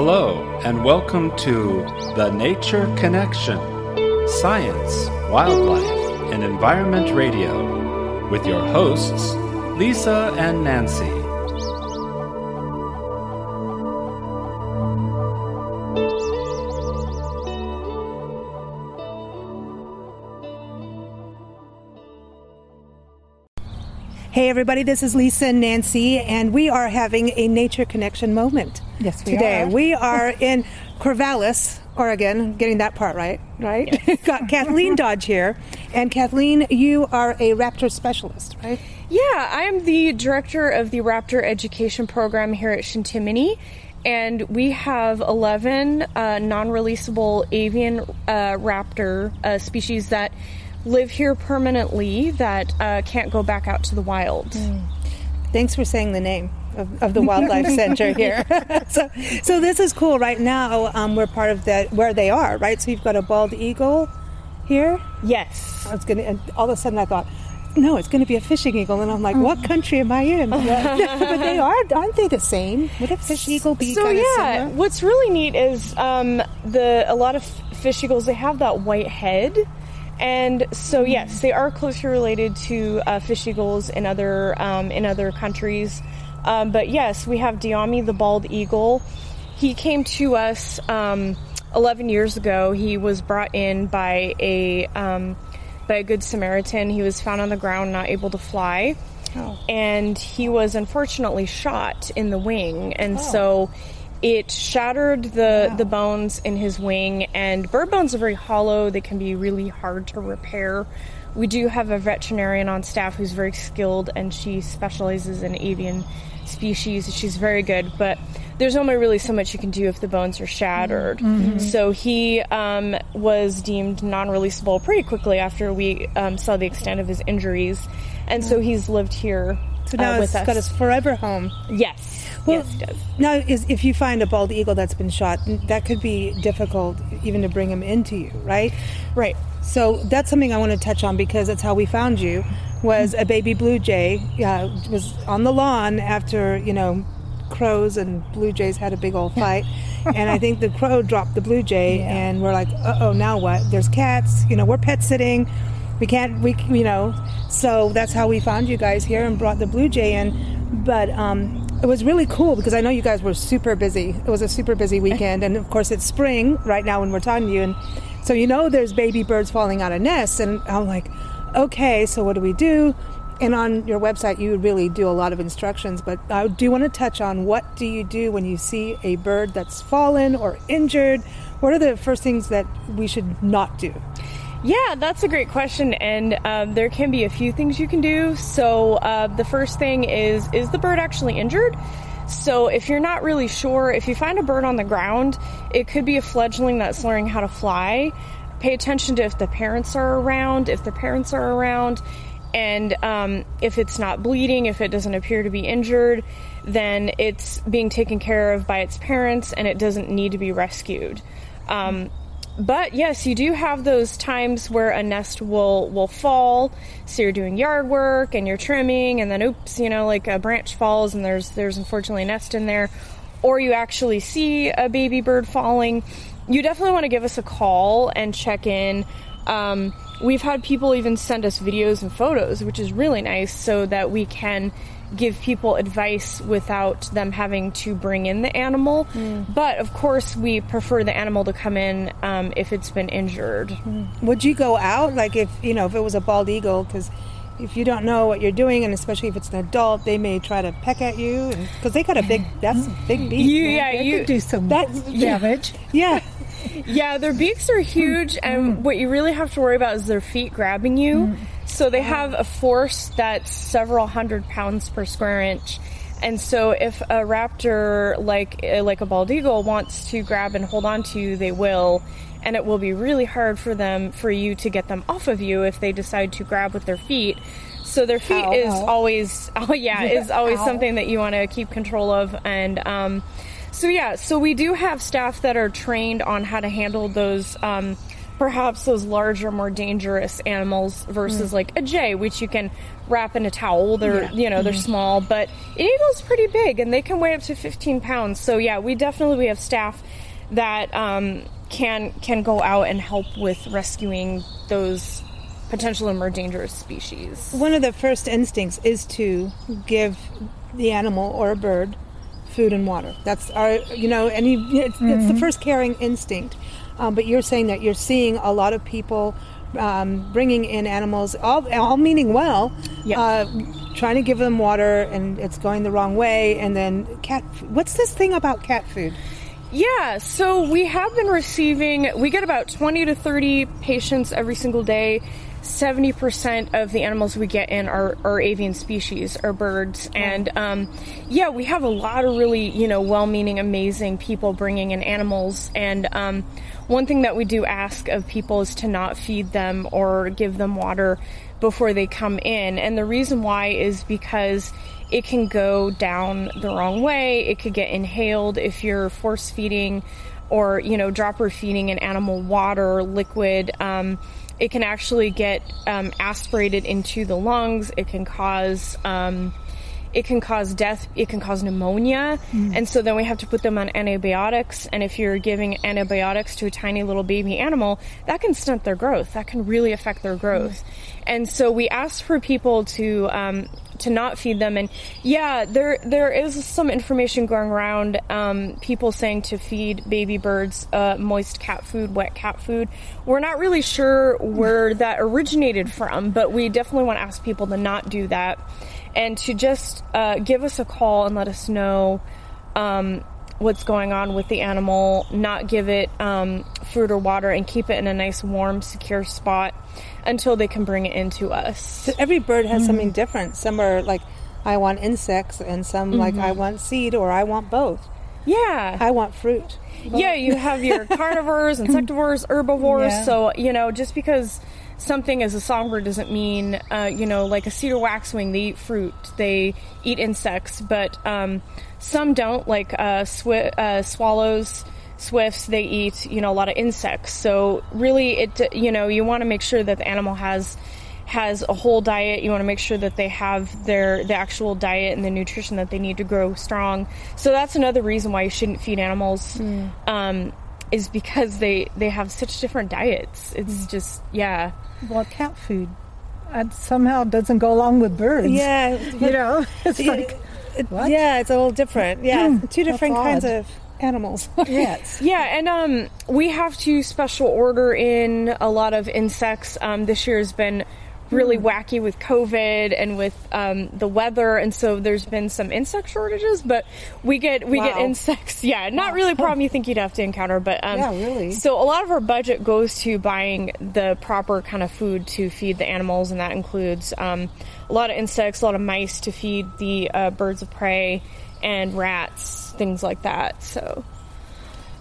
Hello, and welcome to The Nature Connection Science, Wildlife, and Environment Radio with your hosts, Lisa and Nancy. Hey, everybody, this is Lisa and Nancy, and we are having a nature connection moment. Yes, we are. today. are. We are in Corvallis, Oregon, getting that part right, right? Got Kathleen Dodge here. And Kathleen, you are a raptor specialist, right? Yeah, I'm the director of the Raptor Education Program here at Chintimini, and we have 11 uh, non releasable avian uh, raptor uh, species that live here permanently that uh, can't go back out to the wild. Thanks for saying the name of, of the Wildlife Center here. so, so this is cool. Right now, um, we're part of that where they are, right? So you've got a bald eagle here. Yes. I was gonna, and all of a sudden I thought, no, it's going to be a fishing eagle, and I'm like, what country am I in? but they are, aren't they the same? Would a fish eagle be so yeah, similar? what's really neat is um, the a lot of fish eagles they have that white head, and so Mm-hmm. yes, they are closely related to uh, fish eagles in other um, in other countries. Um, but yes, we have Diami the bald eagle. He came to us um, 11 years ago. He was brought in by a um, by a good Samaritan. He was found on the ground, not able to fly. And he was unfortunately shot in the wing. And so it shattered the the bones in his wing. And bird bones are very hollow. They can be really hard to repair we do have a veterinarian on staff who's very skilled and she specializes in avian species. She's very good but there's only really so much you can do if the bones are shattered. So he um, was deemed non-releasable pretty quickly after we um, saw the extent of his injuries. And so he's lived here So now uh, it's us got his forever home. yes Well, yes it does Now, is, if you find a bald eagle that's been shot, that could be difficult even to bring him into you, right? right So that's something I want to touch on because that's how we found you. Was a baby blue jay uh, was on the lawn after you know crows and blue jays had a big old fight, and I think the crow dropped the blue jay, and we're like, uh oh, now what? There's cats. You know, we're pet sitting. We can't. We you know. So that's how we found you guys here and brought the blue jay in. But um, it was really cool because I know you guys were super busy. It was a super busy weekend, and of course it's spring right now when we're talking to you, and so you know there's baby birds falling out of nests, and I'm like, okay, so what do we do? And on your website, you really do a lot of instructions, but I do want to touch on what do you do when you see a bird that's fallen or injured? What are the first things that we should not do? Yeah, that's a great question, and um, there can be a few things you can do. So uh, the first thing is is the bird actually injured? So if you're not really sure, if you find a bird on the ground, it could be a fledgling that's learning how to fly. Pay attention to if the parents are around, if the parents are around, and um, if it's not bleeding, if it doesn't appear to be injured, then it's being taken care of by its parents and it doesn't need to be rescued. Um, but yes, you do have those times where a nest will will fall. So you're doing yard work and you're trimming, and then oops, you know, like a branch falls and there's there's unfortunately a nest in there, or you actually see a baby bird falling. You definitely want to give us a call and check in. Um, we've had people even send us videos and photos, which is really nice, so that we can give people advice without them having to bring in the animal. Hmm. But of course, we prefer the animal to come in um, if it's been injured. Hmm. Would you go out, like if, you know, if it was a bald eagle, because if you don't know what you're doing, and especially if it's an adult, they may try to peck at you, because they got a big that's a big beak. You, yeah, They you could do some That's- damage. yeah. Yeah, their beaks are huge, and hmm. what you really have to worry about is their feet grabbing you. So they have a force that's several hundred pounds per square inch. And so if a raptor like uh, like a bald eagle wants to grab and hold on to you, they will. And it will be really hard for them for you to get them off of you if they decide to grab with their feet. So their feet Ow. is Ow. always oh yeah, is always Ow. something that you want to keep control of and um so yeah, so we do have staff that are trained on how to handle those, um, perhaps those larger, more dangerous animals versus like a jay, which you can wrap in a towel. They're Yeah. you know they're small, but an eagle's pretty big and they can weigh up to 15 pounds. So yeah, we definitely we have staff that um, can can go out and help with rescuing those potential and more dangerous species. One of the first instincts is to give the animal or a bird food and water. That's our, you know, and you, it's, it's the first caring instinct. Um, but you're saying that you're seeing a lot of people um, bringing in animals, all, all meaning well, uh, trying to give them water, and it's going the wrong way. And then cat. What's this thing about cat food? Yeah, so we have been receiving, we get about 20 to 30 patients every single day. 70% of the animals we get in are, are avian species, are birds. And um, yeah, we have a lot of really, you know, well meaning, amazing people bringing in animals. And um, one thing that we do ask of people is to not feed them or give them water before they come in. And the reason why is because it can go down the wrong way. It could get inhaled if you're force feeding or, you know, dropper feeding an animal water liquid. Um, it can actually get um, aspirated into the lungs. It can cause. Um, it can cause death, it can cause pneumonia, and so then we have to put them on antibiotics. And if you're giving antibiotics to a tiny little baby animal, that can stunt their growth. That can really affect their growth. And so we ask for people to um, to not feed them. And yeah, there there is some information going around. Um, people saying to feed baby birds uh, moist cat food, wet cat food. We're not really sure where that originated from, but we definitely want to ask people to not do that and to just uh, give us a call and let us know um, what's going on with the animal, not give it um, food or water, and keep it in a nice, warm, secure spot until they can bring it into us. So every bird has something different. Some are like, I want insects, and some like I want seed, or I want both. Yeah. I want fruit. yeah, you have your carnivores, insectivores, herbivores. Yeah. So, you know, just because something as a songbird doesn't mean, uh, you know, like a cedar waxwing, they eat fruit, they eat insects, but um, some don't, like uh, swi- uh, swallows. Swifts, they eat, you know, a lot of insects. So really, it, you know, you want to make sure that the animal has has a whole diet. You want to make sure that they have their the actual diet and the nutrition that they need to grow strong. So that's another reason why you shouldn't feed animals. Um, is because they they have such different diets. It's just yeah. Well, cat food uh, somehow doesn't go along with birds. Yeah, You know, it's Yeah, like, it- What? yeah, it's a little different. Yeah, Hmm, two different kinds odd. of animals. yes. Yeah, and um, we have to special order in a lot of insects. Um, this year has been really wacky with COVID and with um, the weather, and so there's been some insect shortages. But we get we get insects. Yeah, not really a problem you think you'd have to encounter, but um, Yeah, really. So a lot of our budget goes to buying the proper kind of food to feed the animals, and that includes um, a lot of insects, a lot of mice to feed the uh, birds of prey, and rats, things like that. So.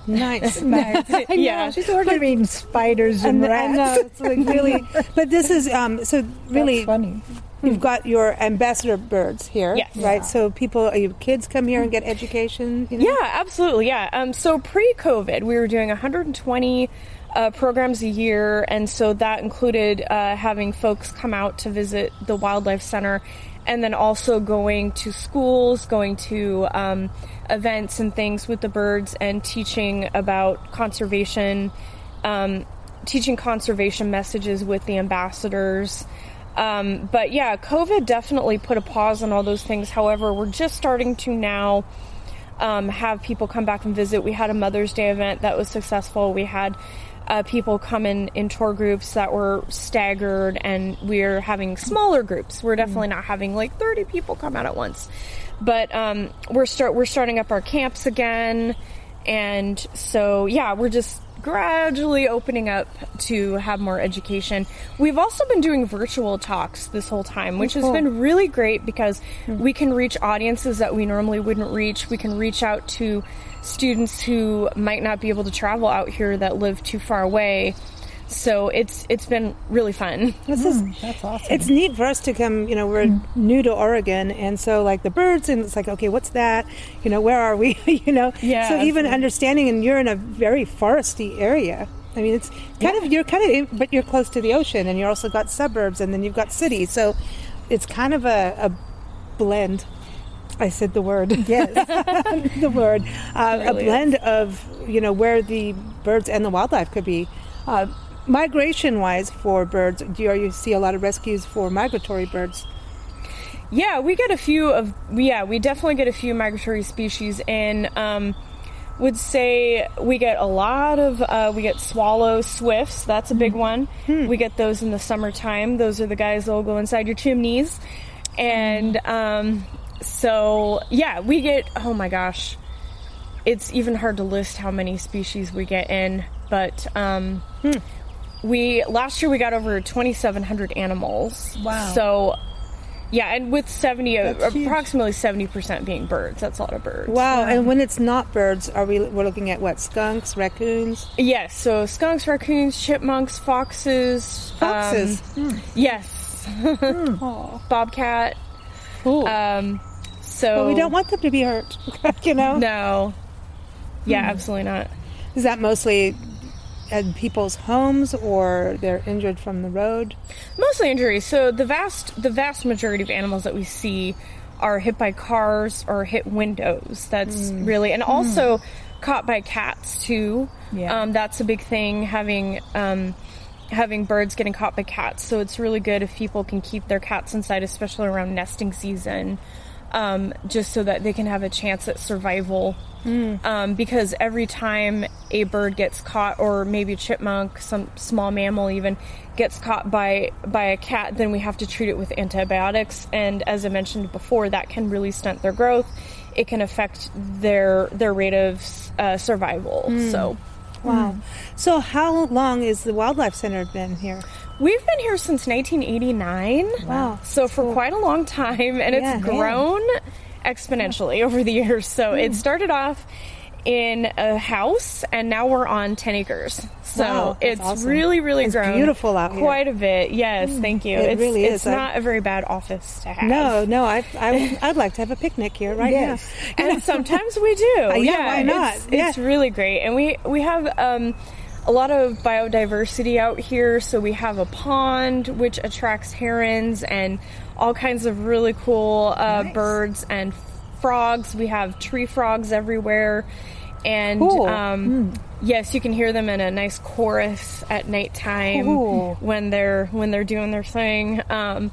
Nice. Nice. I know, Yeah. She's ordering spiders and, And I know rats. it's like really, but this is um. So really, That's funny. you've got your ambassador birds here, Yes. right? So people, your kids come here and get education. You know? Yeah, absolutely. Yeah. Um, so pre-COVID, we were doing 120 uh, programs a year, and so that included uh, having folks come out to visit the wildlife center, and then also going to schools, going to um, events and things with the birds, and teaching about conservation, um, teaching conservation messages with the ambassadors. Um, but yeah, COVID definitely put a pause on all those things. However, we're just starting to now um, have people come back and visit. We had a Mother's Day event that was successful. We had uh, people come in in tour groups that were staggered, and we're having smaller groups. We're definitely not having like 30 people come out at once, but um, we're start we're starting up our camps again, and so yeah, we're just gradually opening up to have more education. We've also been doing virtual talks this whole time, which has cool. been really great because we can reach audiences that we normally wouldn't reach. We can reach out to students who might not be able to travel out here that live too far away. So it's it's been really fun. This is That's awesome. It's neat for us to come, you know, we're new to Oregon, and so like the birds, and it's like, okay, what's that? You know, where are we? you know, Yeah, So even absolutely. understanding, and you're in a very foresty area. I mean, it's kind of you're kind of, in, but you're close to the ocean, and you also got suburbs, and then you've got cities. So it's kind of a, a blend. I said the word. yes. the word. Uh, really a blend of you know where the birds and the wildlife could be. Uh, migration wise for birds, do you, you see a lot of rescues for migratory birds? Yeah, we get a few of yeah, we definitely get a few migratory species and um would say we get a lot of uh, we get swallow swifts that's a big one. We get those in the summertime those are the guys that will go inside your chimneys. And um, so yeah we get oh my gosh it's even hard to list how many species we get in but um, we last year we got over 2700 animals Wow. so yeah and with 70 That's huge. approximately 70% being birds that's a lot of birds Wow! And when it's not birds, are we we're looking at what skunks, raccoons, yes so skunks raccoons chipmunks foxes foxes? um, yes Aw. bobcat cool. um so but we don't want them to be hurt. you know, no yeah Hmm. absolutely not is that mostly at people's homes or they're injured from the road? mostly injuries. So the vast the vast majority of animals that we see are hit by cars or hit windows. That's really and also caught by cats too. Yeah. Um, that's a big thing. Having um, having birds getting caught by cats. So it's really good if people can keep their cats inside, especially around nesting season. Um, just so that they can have a chance at survival. Um, because every time a bird gets caught, or maybe a chipmunk, some small mammal even, gets caught by by a cat, then we have to treat it with antibiotics. And as I mentioned before, that can really stunt their growth. It can affect their their rate of uh, survival. So Wow. So how long is the wildlife center been here? We've been here since 1989. Wow. So for quite a long time, and Yeah. it's grown exponentially over the years. So Hmm. it started off in a house, and now we're on 10 acres. So Wow, it's awesome. really, really It's grown. beautiful out here. Hmm. Quite a bit. Yes, thank you. It it's, really it's is. I- not a very bad office to have. No, no, I, I, I'd like to have a picnic here right Yes. now. and sometimes we do. Uh, yeah, why not? It's, Yeah. it's really great, and we we have um, a lot of biodiversity out here. So we have a pond which attracts herons and all kinds of really cool uh, Nice. birds and frogs. We have tree frogs everywhere, and Cool. Um, yes, you can hear them in a nice chorus at nighttime Cool. when they're when they're doing their thing. Um,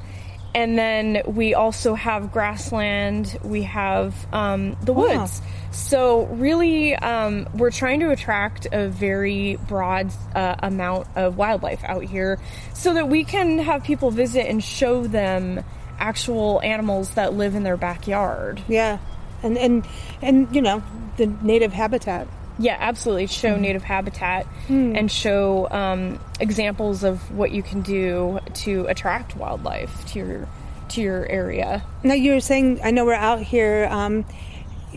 and then we also have grassland. We have um, the Wow. So really, um, we're trying to attract a very broad uh, amount of wildlife out here, so that we can have people visit and show them actual animals that live in their backyard. Yeah, and and and you know the native habitat. Yeah, absolutely. Show native habitat and show um, examples of what you can do to attract wildlife to your to your area. Now you were saying I know we're out here, um,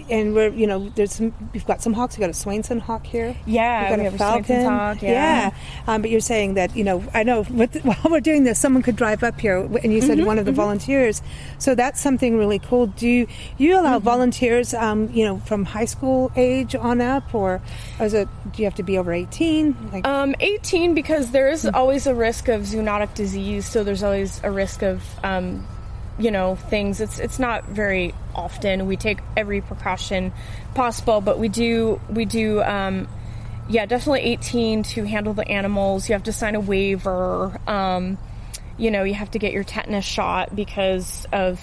and we're you know there's some we've got some hawks. We got a Swainson hawk here. Yeah, We've got we a falcon. hawk, yeah. Um, but you're saying that you know I know with, while we're doing this, someone could drive up here, and you said Mm-hmm, one of the volunteers. So that's something really cool. Do you, you Mm-hmm. allow volunteers, um, you know, from high school age on up, or is it do you have to be over 18? Like, Um, 18 because there is always a risk of zoonotic disease, so there's always a risk of um, you know things. It's it's not very often. We take every precaution possible, but we do we do. Um, yeah, definitely 18 to handle the animals. You have to sign a waiver. Um, you know, you have to get your tetanus shot because of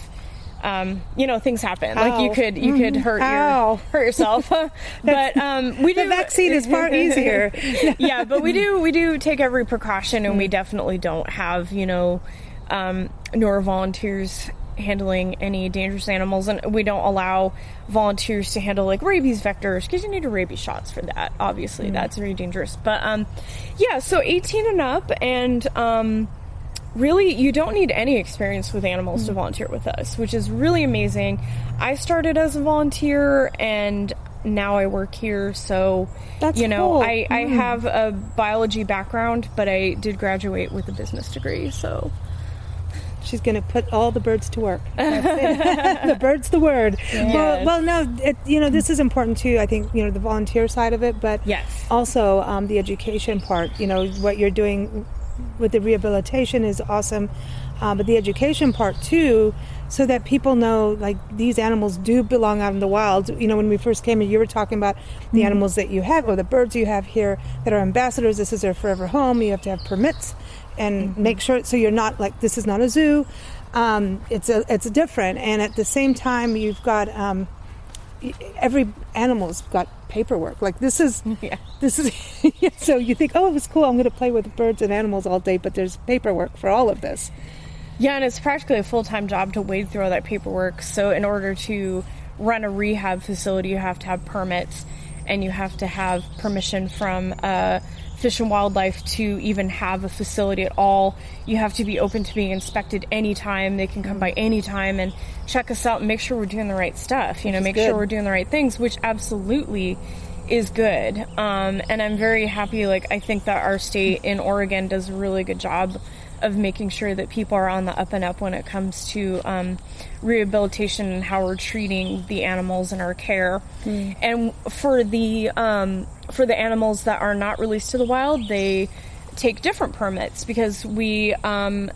um, you know, things happen. Like you could you could hurt Ow. your hurt yourself. but um, we do The vaccine is far easier. yeah, but we do we do take every precaution, and we Mm. definitely don't have you know, um, nor volunteers handling any dangerous animals, and we don't allow volunteers to handle like rabies vectors because you need a rabies shots for that. Obviously, Mm. that's very dangerous. But um, yeah, so 18 and up, and um, really you don't need any experience with animals to Mm. volunteer with us, which is really amazing. I started as a volunteer and now I work here, so That's you know, cool. I, I have a biology background, but I did graduate with a business degree, so She's going to put all the birds to work. the bird's the word. Well, well, no, it, you know, this is important too. I think you know the volunteer side of it, but Yes. also um, the education part. You know, what you're doing with the rehabilitation is awesome, uh, but the education part too, so that people know like these animals do belong out in the wild. You know, when we first came here, you were talking about the animals that you have or the birds you have here that are ambassadors. This is their forever home. You have to have permits and make sure so you're not like this is not a zoo. Um, it's a it's different, and at the same time, you've got um, every animal's got paperwork. Like this is Yeah. this is so you think, oh, it was cool. I'm going to play with birds and animals all day, but there's paperwork for all of this. Yeah, and it's practically a full time job to wade through all that paperwork. So, in order to run a rehab facility, you have to have permits and you have to have permission from uh, Fish and Wildlife to even have a facility at all. You have to be open to being inspected anytime. They can come by anytime and check us out and make sure we're doing the right stuff. You know, make good. sure we're doing the right things, which absolutely is good. Um, and I'm very happy. Like, I think that our state in Oregon does a really good job of making sure that people are on the up and up when it comes to um, rehabilitation and how we're treating the animals in our care. And for the um, for the animals that are not released to the wild, they take different permits because we um,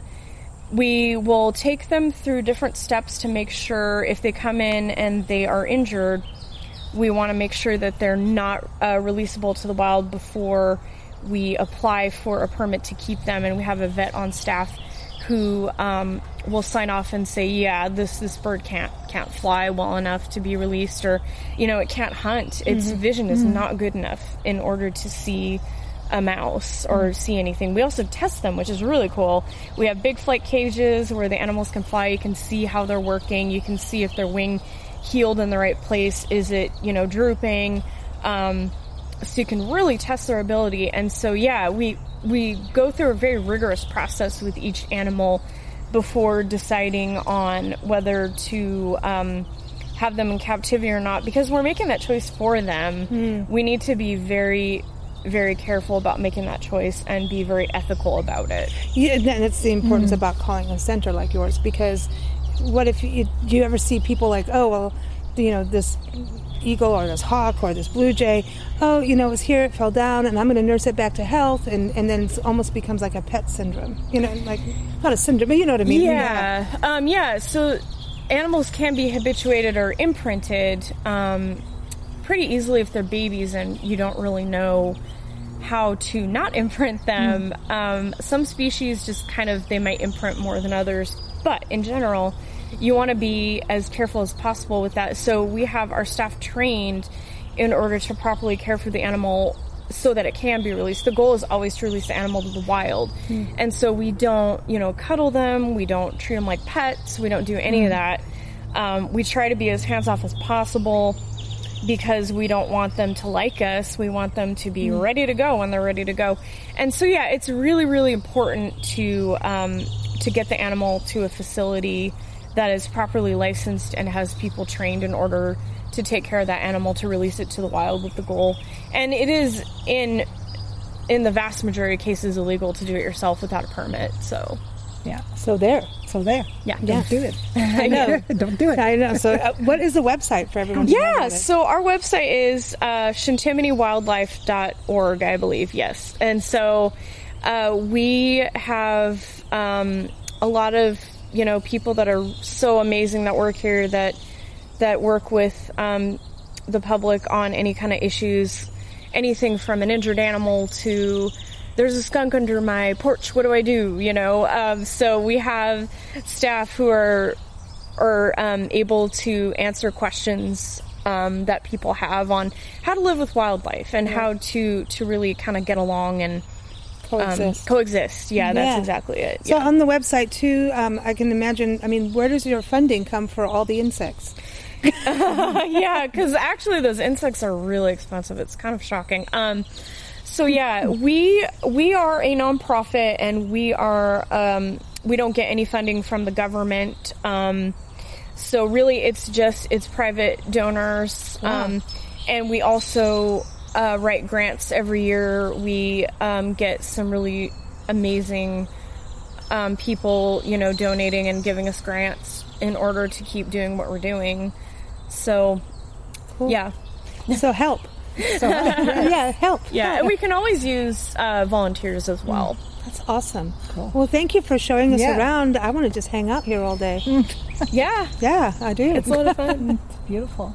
we will take them through different steps to make sure if they come in and they are injured, we want to make sure that they're not uh, releasable to the wild before we apply for a permit to keep them. And we have a vet on staff who um, will sign off and say, "Yeah, this this bird can't can't fly well enough to be released, or you know, it can't hunt. Its vision is not good enough in order to see." a mouse or see anything. We also test them, which is really cool. We have big flight cages where the animals can fly. You can see how they're working. You can see if their wing healed in the right place. Is it, you know, drooping? Um, so you can really test their ability. And so, yeah, we we go through a very rigorous process with each animal before deciding on whether to um, have them in captivity or not. Because we're making that choice for them, we need to be very very careful about making that choice and be very ethical about it. Yeah, and then it's the importance about calling a center like yours because what if you do you ever see people like oh well you know this eagle or this hawk or this blue jay oh you know it was here it fell down and i'm going to nurse it back to health and and then it almost becomes like a pet syndrome you know like not a syndrome but you know what i mean Yeah. Um, yeah. So animals can be habituated or imprinted um, pretty easily if they're babies and you don't really know how to not imprint them. Um, some species just kind of they might imprint more than others, but in general, you want to be as careful as possible with that. So we have our staff trained in order to properly care for the animal so that it can be released. The goal is always to release the animal to the wild. And so we don't, you know, cuddle them, we don't treat them like pets, we don't do any of that. Um, we try to be as hands off as possible because we don't want them to like us. We want them to be ready to go when they're ready to go. And so, yeah, it's really, really important to um, to get the animal to a facility that is properly licensed and has people trained in order to take care of that animal to release it to the wild with the goal. And it is in in the vast majority of cases illegal to do it yourself without a permit. So Yeah. so there So there. yeah, Don't do it. i know Don't do it. i know so uh, what is the website for everyone to Yeah, about so our website is uh, chintiminiwildlife.org, I believe, yes. And so uh, we have um, a lot of, you know, people that are so amazing that work here that that work with um, the public on any kind of issues, anything from an injured animal to there's a skunk under my porch. What do I do? You know, um, so we have staff who are are um, able to answer questions um, that people have on how to live with wildlife and how to to really kind of get along and Coexist. Um, coexist. Yeah, that's Yeah. exactly it. So yeah. on the website too, um, I can imagine. I mean, where does your funding come for all the insects? yeah, because actually those insects are really expensive. It's kind of shocking. Um, so yeah, we we are a nonprofit and we are um, we don't get any funding from the government. Um, so really, it's just it's private donors, um, and we also uh, write grants every year. We um, get some really amazing um, people, you know, donating and giving us grants in order to keep doing what we're doing. So, yeah, So help. So help. yeah, help. yeah, and we can always use uh, volunteers as well. That's awesome. Cool. Well, thank you for showing us Yeah. around. I want to just hang out here all day. Yeah, Yeah, I do. it's a lot of fun. It's beautiful.